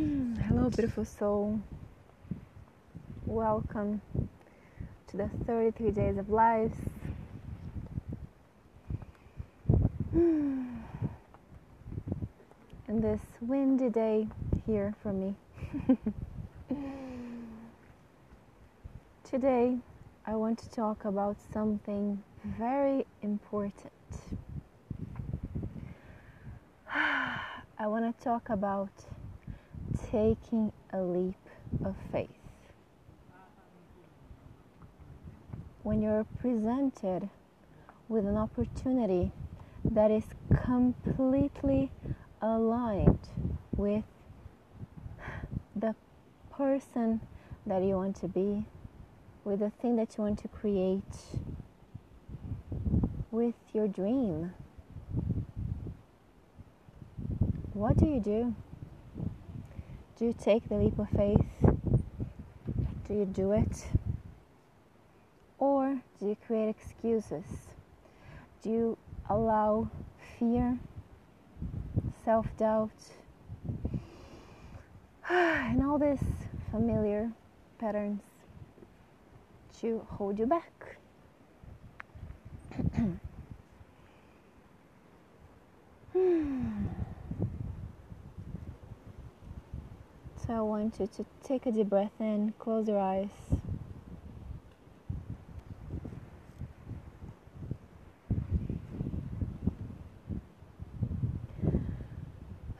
Hello, beautiful soul. Welcome to the 33 days of lives. And this windy day here for me. Today, I want to talk about something very important. I want to talk about taking a leap of faith. When you're presented with an opportunity that is completely aligned with the person that you want to be, with the thing that you want to create, with your dream, what do you do? Do you take the leap of faith? Do you do it? Or do you create excuses? Do you allow fear, self doubt, and all these familiar patterns to hold you back? I want you to take a deep breath in, close your eyes.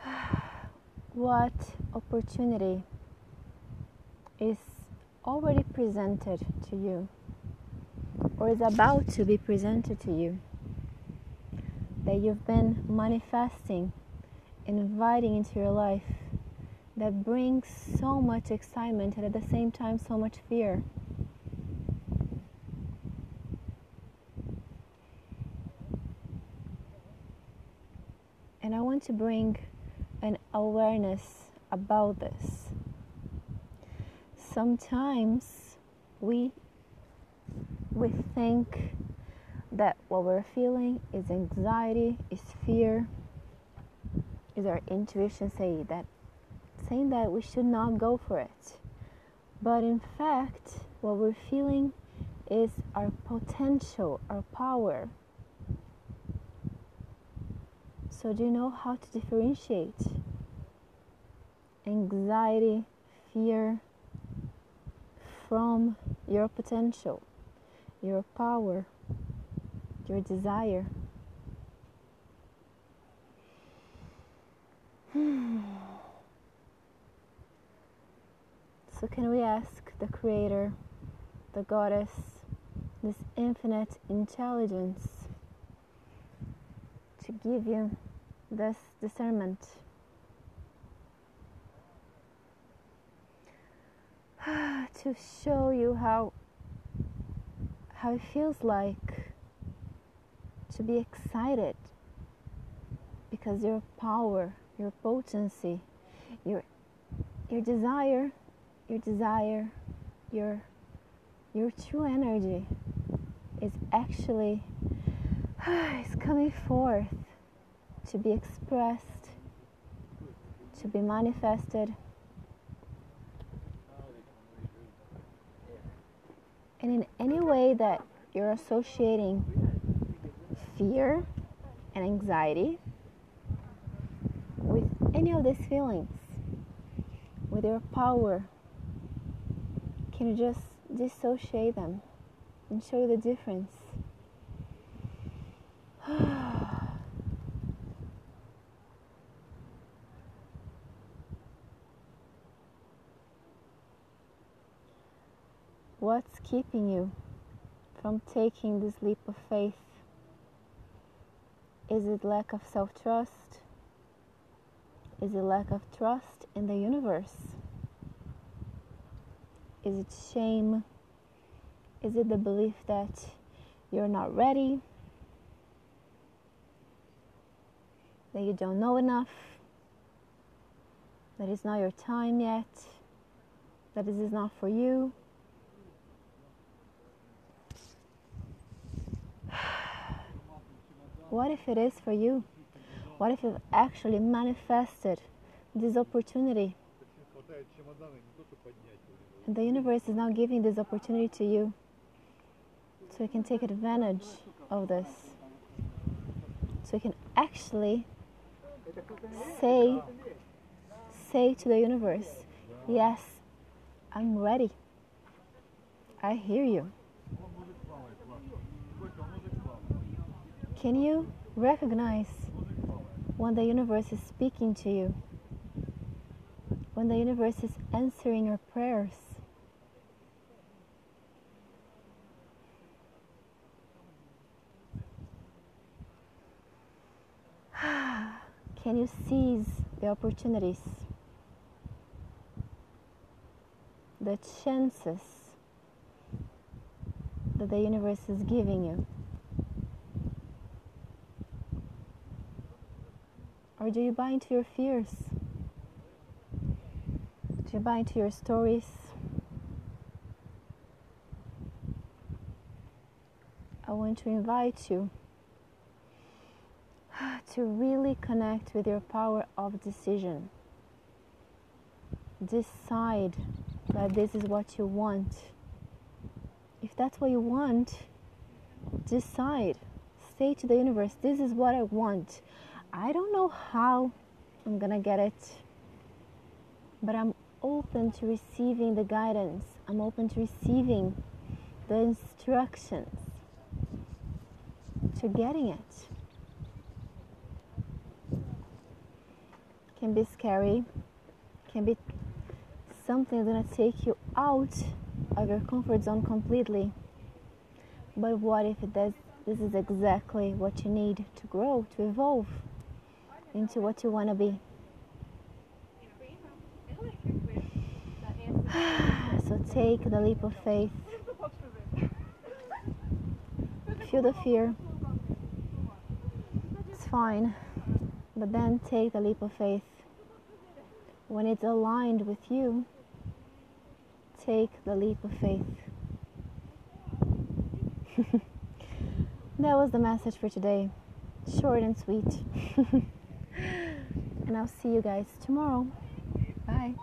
what opportunity is already presented to you or is about to be presented to you that you've been manifesting, inviting into your life that brings so much excitement and at the same time so much fear. And I want to bring an awareness about this. Sometimes we we think that what we're feeling is anxiety, is fear, is our intuition say that saying that we should not go for it. But in fact, what we're feeling is our potential, our power. So, do you know how to differentiate anxiety, fear from your potential, your power, your desire? Can we ask the Creator, the Goddess, this infinite intelligence to give you this discernment? to show you how how it feels like to be excited because your power, your potency, your your desire your desire, your your true energy is actually is coming forth to be expressed, to be manifested. And in any way that you're associating fear and anxiety with any of these feelings, with your power, can you just dissociate them and show you the difference? What's keeping you from taking this leap of faith? Is it lack of self trust? Is it lack of trust in the universe? Is it shame? Is it the belief that you're not ready? That you don't know enough? That it's not your time yet? That this is not for you? What if it is for you? What if you've actually manifested this opportunity the universe is now giving this opportunity to you so you can take advantage of this. So you can actually say say to the universe, yes, I'm ready. I hear you. Can you recognize when the universe is speaking to you? When the universe is answering your prayers? Can you seize the opportunities, the chances that the universe is giving you? Or do you buy into your fears? Do you buy into your stories? I want to invite you to really connect with your power of decision. Decide that this is what you want. If that's what you want, decide. Say to the universe, This is what I want. I don't know how I'm gonna get it, but I'm open to receiving the guidance. I'm open to receiving the instructions to getting it. Can be scary, can be something that's gonna take you out of your comfort zone completely. But what if it does? This is exactly what you need to grow, to evolve into what you want to be. so take the leap of faith. Feel the fear. It's fine. But then take the leap of faith. When it's aligned with you, take the leap of faith. that was the message for today. Short and sweet. and I'll see you guys tomorrow. Bye.